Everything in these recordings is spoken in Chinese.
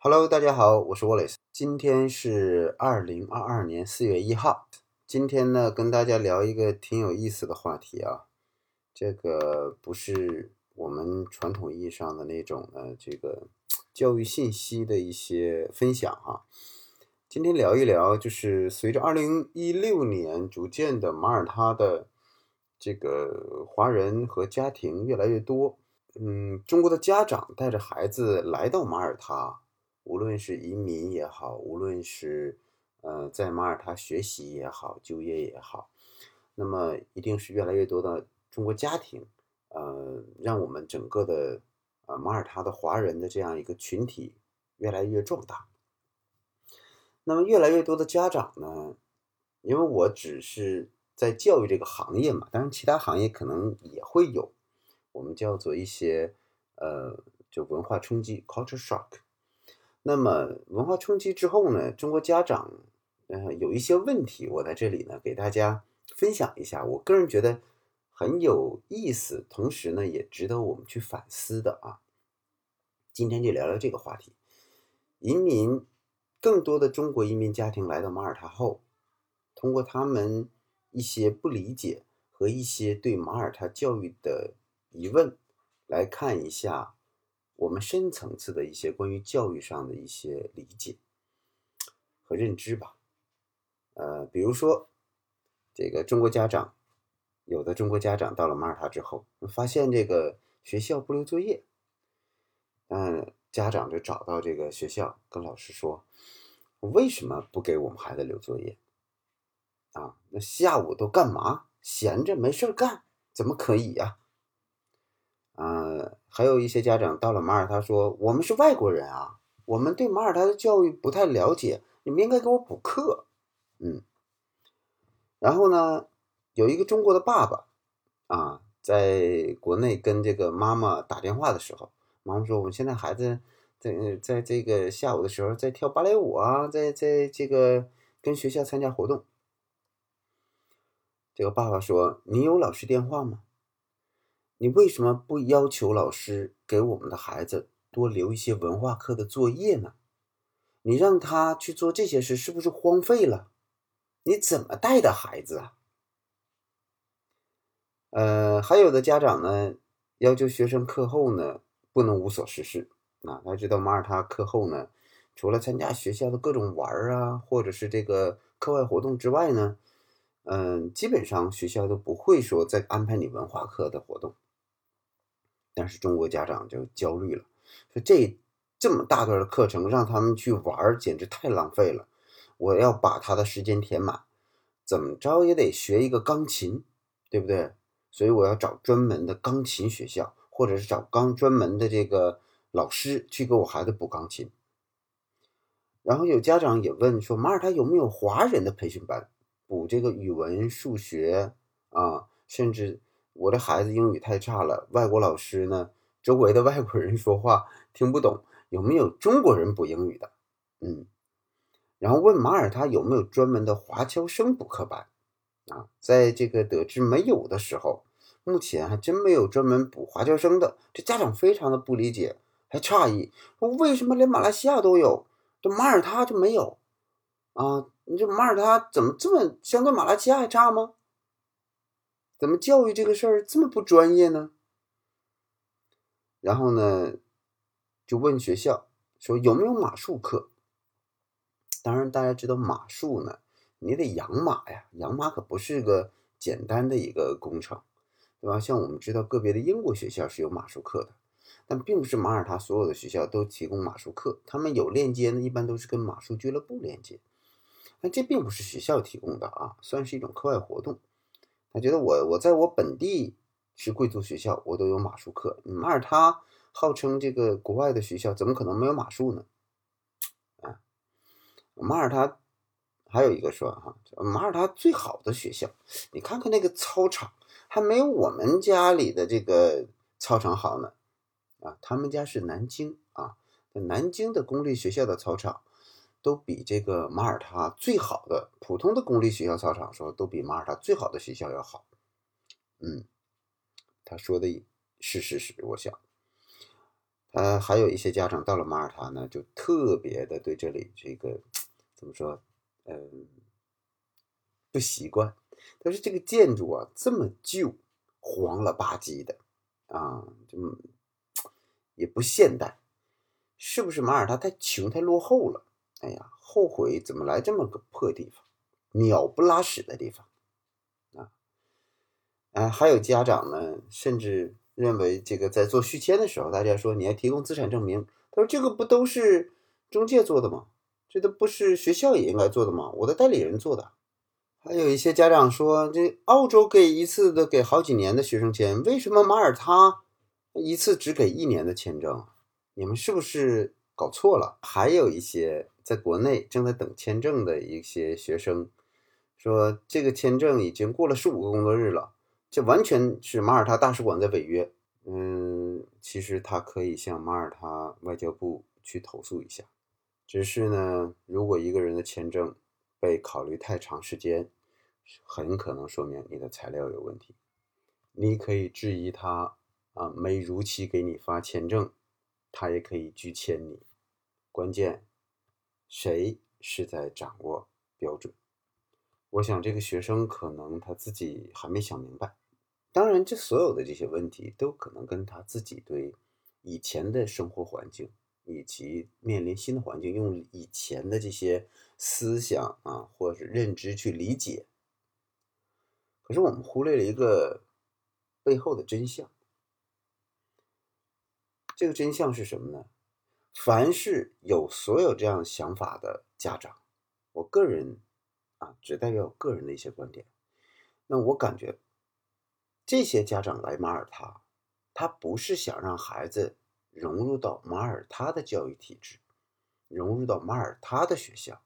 Hello，大家好，我是 Wallace。今天是二零二二年四月一号。今天呢，跟大家聊一个挺有意思的话题啊。这个不是我们传统意义上的那种呃，这个教育信息的一些分享哈。今天聊一聊，就是随着二零一六年逐渐的马耳他的这个华人和家庭越来越多，嗯，中国的家长带着孩子来到马耳他。无论是移民也好，无论是呃在马耳他学习也好，就业也好，那么一定是越来越多的中国家庭，呃，让我们整个的呃马耳他的华人的这样一个群体越来越壮大。那么越来越多的家长呢，因为我只是在教育这个行业嘛，当然其他行业可能也会有，我们叫做一些呃就文化冲击 （culture shock）。那么文化冲击之后呢，中国家长，呃，有一些问题，我在这里呢给大家分享一下。我个人觉得很有意思，同时呢也值得我们去反思的啊。今天就聊聊这个话题。移民，更多的中国移民家庭来到马耳他后，通过他们一些不理解和一些对马耳他教育的疑问，来看一下。我们深层次的一些关于教育上的一些理解和认知吧，呃，比如说，这个中国家长，有的中国家长到了马耳他之后，发现这个学校不留作业，嗯，家长就找到这个学校，跟老师说，为什么不给我们孩子留作业？啊，那下午都干嘛？闲着没事干，怎么可以呀？呃，还有一些家长到了马耳他说：“我们是外国人啊，我们对马耳他的教育不太了解，你们应该给我补课。”嗯，然后呢，有一个中国的爸爸啊，在国内跟这个妈妈打电话的时候，妈妈说：“我们现在孩子在在这个下午的时候在跳芭蕾舞啊，在在这个跟学校参加活动。”这个爸爸说：“你有老师电话吗？”你为什么不要求老师给我们的孩子多留一些文化课的作业呢？你让他去做这些事，是不是荒废了？你怎么带的孩子啊？呃，还有的家长呢，要求学生课后呢不能无所事事啊。他知道马耳他课后呢，除了参加学校的各种玩啊，或者是这个课外活动之外呢，嗯，基本上学校都不会说再安排你文化课的活动。但是中国家长就焦虑了，说这这么大段的课程让他们去玩，简直太浪费了。我要把他的时间填满，怎么着也得学一个钢琴，对不对？所以我要找专门的钢琴学校，或者是找钢专门的这个老师去给我孩子补钢琴。然后有家长也问说，马耳他有没有华人的培训班，补这个语文、数学啊，甚至。我的孩子英语太差了，外国老师呢，周围的外国人说话听不懂，有没有中国人补英语的？嗯，然后问马耳他有没有专门的华侨生补课班？啊，在这个得知没有的时候，目前还真没有专门补华侨生的，这家长非常的不理解，还诧异，说为什么连马来西亚都有，这马耳他就没有？啊，你这马耳他怎么这么相对马来西亚还差吗？怎么教育这个事儿这么不专业呢？然后呢，就问学校说有没有马术课？当然，大家知道马术呢，你得养马呀，养马可不是个简单的一个工程，对吧？像我们知道个别的英国学校是有马术课的，但并不是马耳他所有的学校都提供马术课，他们有链接呢，一般都是跟马术俱乐部链接，但这并不是学校提供的啊，算是一种课外活动。他觉得我我在我本地是贵族学校，我都有马术课。马耳他号称这个国外的学校，怎么可能没有马术呢？啊，马耳他还有一个说哈，马耳他最好的学校，你看看那个操场，还没有我们家里的这个操场好呢。啊，他们家是南京啊，南京的公立学校的操场。都比这个马耳他最好的普通的公立学校操场说都比马耳他最好的学校要好，嗯，他说的是事实，我想。呃，还有一些家长到了马耳他呢，就特别的对这里这个怎么说，嗯，不习惯。但是这个建筑啊这么旧，黄了吧唧的啊，就 也不现代，是不是马耳他太穷太落后了？哎呀，后悔怎么来这么个破地方，鸟不拉屎的地方啊！啊，还有家长呢，甚至。认为这个在做续签的时候，大家说你要提供资产证明，他说这个不都是中介做的吗？这都不是学校也应该做的吗？我的代理人做的。还有一些家长说，这澳洲给一次的给好几年的学生签，为什么马耳他一次只给一年的签证？你们是不是搞错了？还有一些在国内正在等签证的一些学生说，这个签证已经过了十五个工作日了。这完全是马耳他大使馆在违约。嗯，其实他可以向马耳他外交部去投诉一下。只是呢，如果一个人的签证被考虑太长时间，很可能说明你的材料有问题。你可以质疑他啊，没如期给你发签证，他也可以拒签你。关键，谁是在掌握标准？我想这个学生可能他自己还没想明白。当然，这所有的这些问题都可能跟他自己对以前的生活环境以及面临新的环境，用以前的这些思想啊或者是认知去理解。可是我们忽略了一个背后的真相。这个真相是什么呢？凡是有所有这样想法的家长，我个人。啊，只代表我个人的一些观点。那我感觉，这些家长来马耳他，他不是想让孩子融入到马耳他的教育体制，融入到马耳他的学校，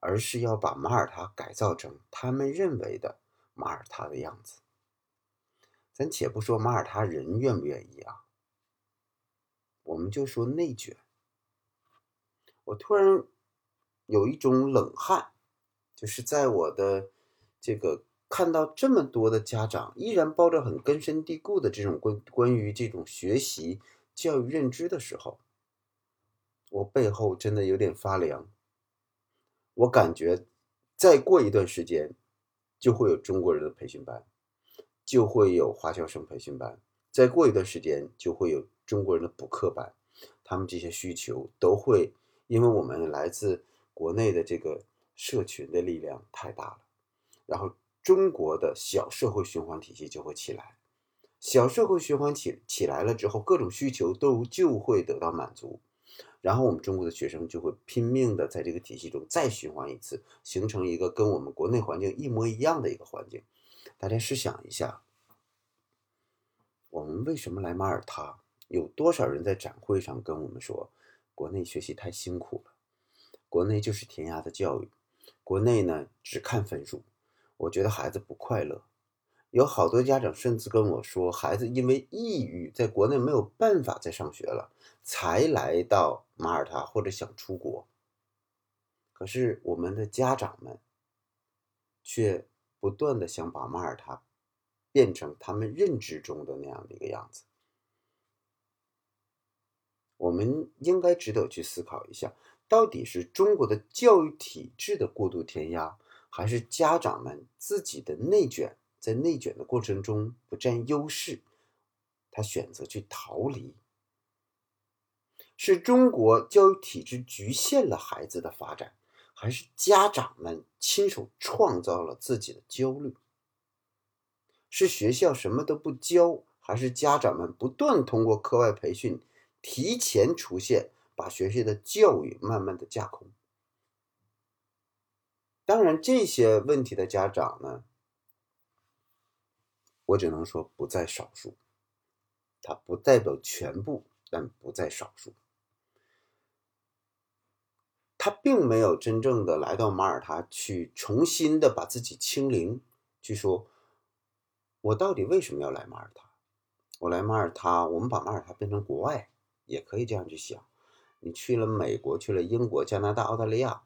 而是要把马耳他改造成他们认为的马耳他的样子。咱且不说马耳他人愿不愿意啊，我们就说内卷。我突然。有一种冷汗，就是在我的这个看到这么多的家长依然抱着很根深蒂固的这种关关于这种学习教育认知的时候，我背后真的有点发凉。我感觉再过一段时间，就会有中国人的培训班，就会有华侨生培训班，再过一段时间就会有中国人的补课班，他们这些需求都会，因为我们来自。国内的这个社群的力量太大了，然后中国的小社会循环体系就会起来，小社会循环起起来了之后，各种需求都就会得到满足，然后我们中国的学生就会拼命的在这个体系中再循环一次，形成一个跟我们国内环境一模一样的一个环境。大家试想一下，我们为什么来马耳他？有多少人在展会上跟我们说，国内学习太辛苦了？国内就是填鸭的教育，国内呢只看分数，我觉得孩子不快乐。有好多家长甚至跟我说，孩子因为抑郁，在国内没有办法再上学了，才来到马耳他或者想出国。可是我们的家长们却不断的想把马耳他变成他们认知中的那样的一个样子。我们应该值得去思考一下。到底是中国的教育体制的过度填压，还是家长们自己的内卷？在内卷的过程中不占优势，他选择去逃离，是中国教育体制局限了孩子的发展，还是家长们亲手创造了自己的焦虑？是学校什么都不教，还是家长们不断通过课外培训提前出现？把学校的教育慢慢的架空。当然，这些问题的家长呢，我只能说不在少数，它不代表全部，但不在少数。他并没有真正的来到马耳他去重新的把自己清零，去说，我到底为什么要来马耳他？我来马耳他，我们把马耳他变成国外，也可以这样去想。你去了美国，去了英国、加拿大、澳大利亚，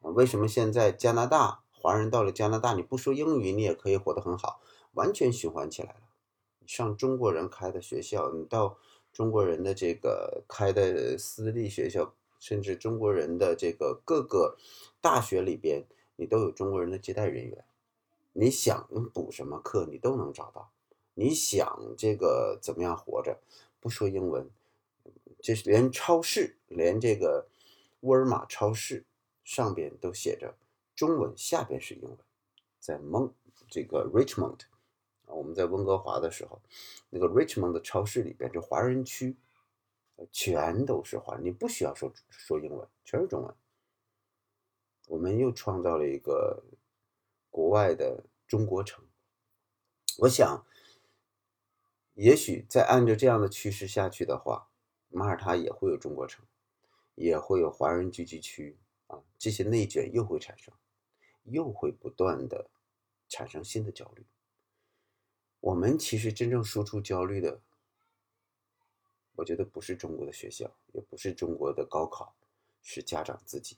为什么现在加拿大华人到了加拿大，你不说英语，你也可以活得很好，完全循环起来了。上中国人开的学校，你到中国人的这个开的私立学校，甚至中国人的这个各个大学里边，你都有中国人的接待人员。你想补什么课，你都能找到。你想这个怎么样活着，不说英文，就是连超市，连这个沃尔玛超市上边都写着中文，下边是英文。在蒙这个 Richmond，我们在温哥华的时候，那个 Richmond 的超市里边，就华人区，全都是华人，你不需要说说英文，全是中文。我们又创造了一个国外的中国城，我想。也许再按照这样的趋势下去的话，马耳他也会有中国城，也会有华人聚集区啊，这些内卷又会产生，又会不断的产生新的焦虑。我们其实真正输出焦虑的，我觉得不是中国的学校，也不是中国的高考，是家长自己。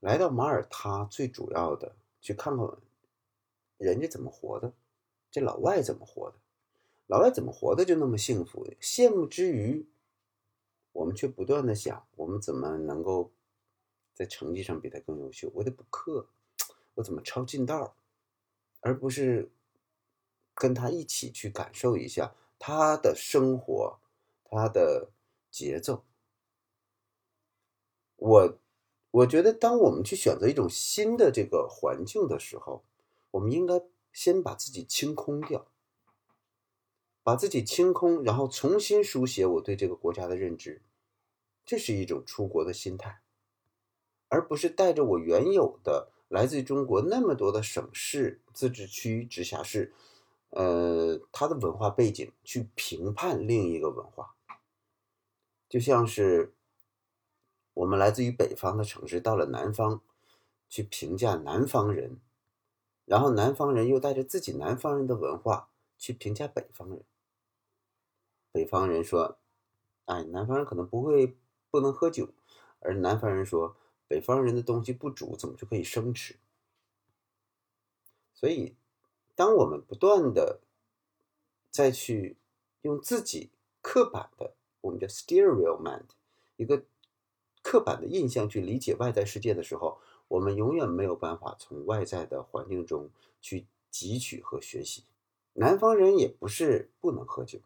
来到马耳他，最主要的去看看人家怎么活的。这老外怎么活的？老外怎么活的就那么幸福？羡慕之余，我们却不断的想，我们怎么能够在成绩上比他更优秀？我得补课，我怎么抄近道，而不是跟他一起去感受一下他的生活，他的节奏。我我觉得，当我们去选择一种新的这个环境的时候，我们应该。先把自己清空掉，把自己清空，然后重新书写我对这个国家的认知，这是一种出国的心态，而不是带着我原有的来自于中国那么多的省市、自治区、直辖市，呃，它的文化背景去评判另一个文化，就像是我们来自于北方的城市到了南方，去评价南方人。然后南方人又带着自己南方人的文化去评价北方人。北方人说：“哎，南方人可能不会不能喝酒。”而南方人说：“北方人的东西不煮，怎么就可以生吃？”所以，当我们不断的再去用自己刻板的，我们叫 stereo mind，一个刻板的印象去理解外在世界的时候。我们永远没有办法从外在的环境中去汲取和学习。南方人也不是不能喝酒，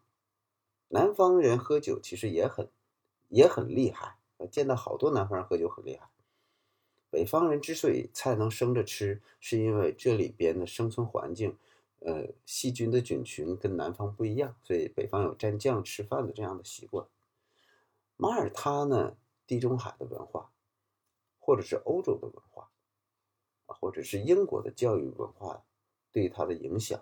南方人喝酒其实也很也很厉害。见到好多南方人喝酒很厉害。北方人之所以菜能生着吃，是因为这里边的生存环境，呃，细菌的菌群跟南方不一样，所以北方有蘸酱吃饭的这样的习惯。马耳他呢，地中海的文化。或者是欧洲的文化，或者是英国的教育文化对他的影响，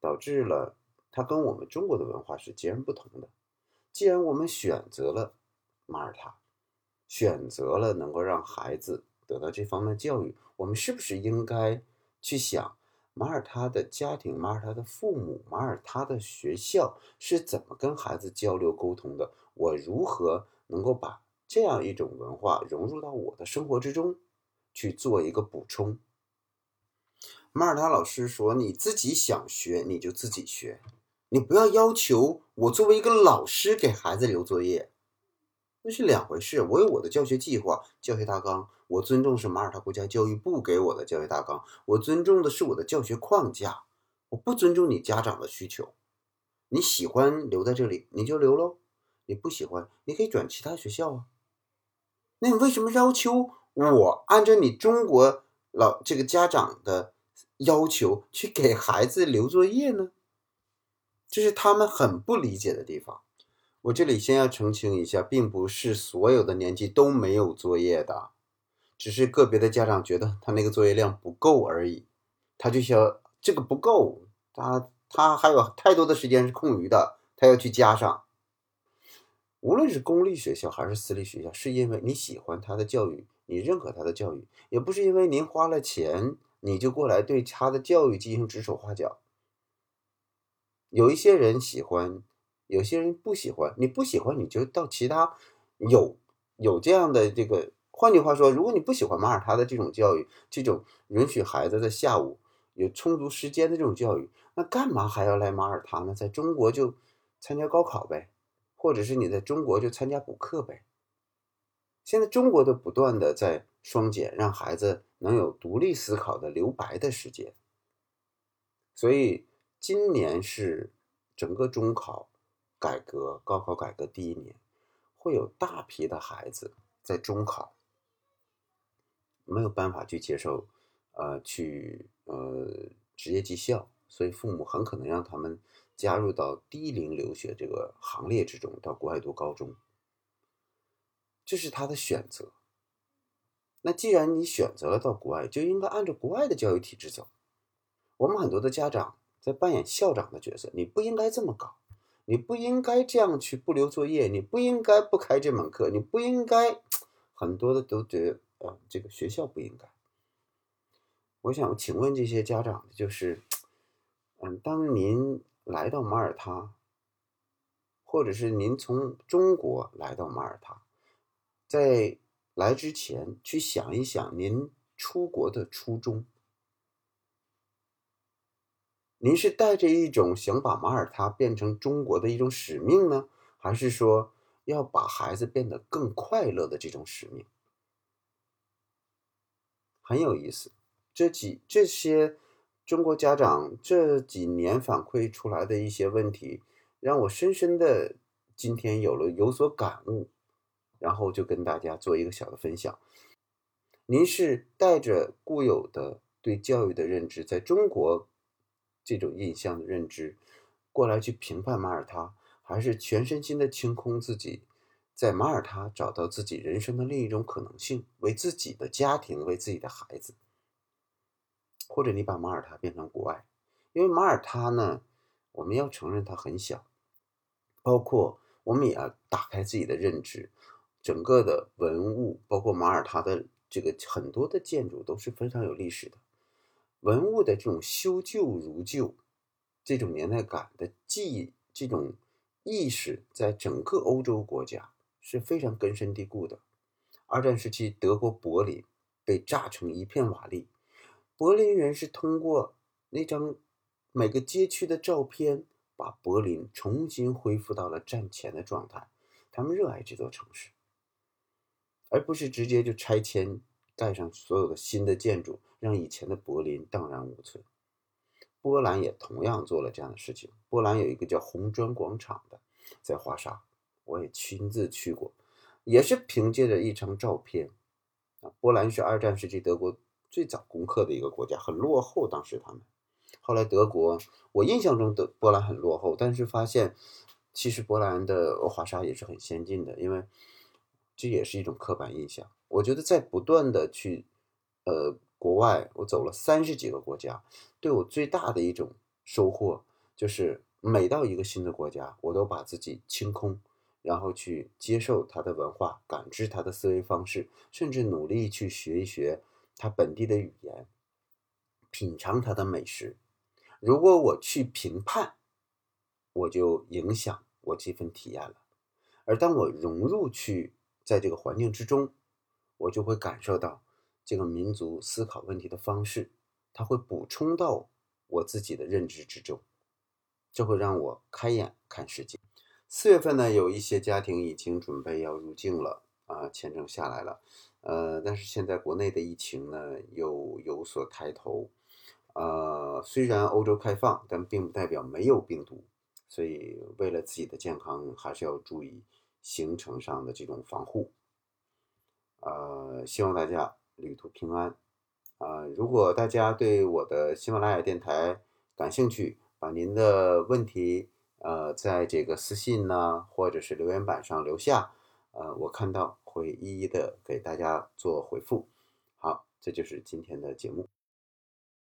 导致了他跟我们中国的文化是截然不同的。既然我们选择了马耳他，选择了能够让孩子得到这方面的教育，我们是不是应该去想马耳他的家庭、马耳他的父母、马耳他的学校是怎么跟孩子交流沟通的？我如何能够把？这样一种文化融入到我的生活之中，去做一个补充。马尔他老师说：“你自己想学，你就自己学，你不要要求我作为一个老师给孩子留作业，那是两回事。我有我的教学计划、教学大纲，我尊重是马耳他国家教育部给我的教学大纲，我尊重的是我的教学框架，我不尊重你家长的需求。你喜欢留在这里，你就留喽；你不喜欢，你可以转其他学校啊。”那你为什么要求我按照你中国老这个家长的要求去给孩子留作业呢？这是他们很不理解的地方。我这里先要澄清一下，并不是所有的年级都没有作业的，只是个别的家长觉得他那个作业量不够而已，他就想这个不够，他他还有太多的时间是空余的，他要去加上。无论是公立学校还是私立学校，是因为你喜欢他的教育，你认可他的教育，也不是因为您花了钱，你就过来对他的教育进行指手画脚。有一些人喜欢，有些人不喜欢。你不喜欢，你就到其他有有这样的这个。换句话说，如果你不喜欢马耳他的这种教育，这种允许孩子在下午有充足时间的这种教育，那干嘛还要来马耳他呢？在中国就参加高考呗，或者是你在中国就参加补课呗。现在中国的不断的在双减，让孩子能有独立思考的留白的时间。所以今年是整个中考改革、高考改革第一年，会有大批的孩子在中考没有办法去接受，呃，去呃职业技校。所以父母很可能让他们加入到低龄留学这个行列之中，到国外读高中，这是他的选择。那既然你选择了到国外，就应该按照国外的教育体制走。我们很多的家长在扮演校长的角色，你不应该这么搞，你不应该这样去不留作业，你不应该不开这门课，你不应该很多的都觉得呃这个学校不应该。我想请问这些家长，就是。嗯，当您来到马耳他，或者是您从中国来到马耳他，在来之前去想一想您出国的初衷。您是带着一种想把马耳他变成中国的一种使命呢，还是说要把孩子变得更快乐的这种使命？很有意思，这几这些。中国家长这几年反馈出来的一些问题，让我深深的今天有了有所感悟，然后就跟大家做一个小的分享。您是带着固有的对教育的认知，在中国这种印象的认知过来去评判马耳他，还是全身心的清空自己，在马耳他找到自己人生的另一种可能性，为自己的家庭，为自己的孩子。或者你把马耳他变成国外，因为马耳他呢，我们要承认它很小，包括我们也要打开自己的认知，整个的文物，包括马耳他的这个很多的建筑都是非常有历史的，文物的这种修旧如旧，这种年代感的记忆，这种意识，在整个欧洲国家是非常根深蒂固的。二战时期，德国柏林被炸成一片瓦砾。柏林人是通过那张每个街区的照片，把柏林重新恢复到了战前的状态。他们热爱这座城市，而不是直接就拆迁盖上所有的新的建筑，让以前的柏林荡然无存。波兰也同样做了这样的事情。波兰有一个叫红砖广场的，在华沙，我也亲自去过，也是凭借着一张照片。啊，波兰是二战时期德国。最早攻克的一个国家很落后，当时他们，后来德国，我印象中的波兰很落后，但是发现其实波兰的华沙也是很先进的，因为这也是一种刻板印象。我觉得在不断的去呃国外，我走了三十几个国家，对我最大的一种收获就是每到一个新的国家，我都把自己清空，然后去接受它的文化，感知它的思维方式，甚至努力去学一学。他本地的语言，品尝他的美食。如果我去评判，我就影响我这份体验了。而当我融入去在这个环境之中，我就会感受到这个民族思考问题的方式，它会补充到我自己的认知之中，这会让我开眼看世界。四月份呢，有一些家庭已经准备要入境了啊，签证下来了。呃，但是现在国内的疫情呢又有所抬头，呃，虽然欧洲开放，但并不代表没有病毒，所以为了自己的健康，还是要注意行程上的这种防护。呃，希望大家旅途平安。啊，如果大家对我的喜马拉雅电台感兴趣，把您的问题呃在这个私信呢，或者是留言板上留下，呃，我看到。会一一的给大家做回复。好，这就是今天的节目。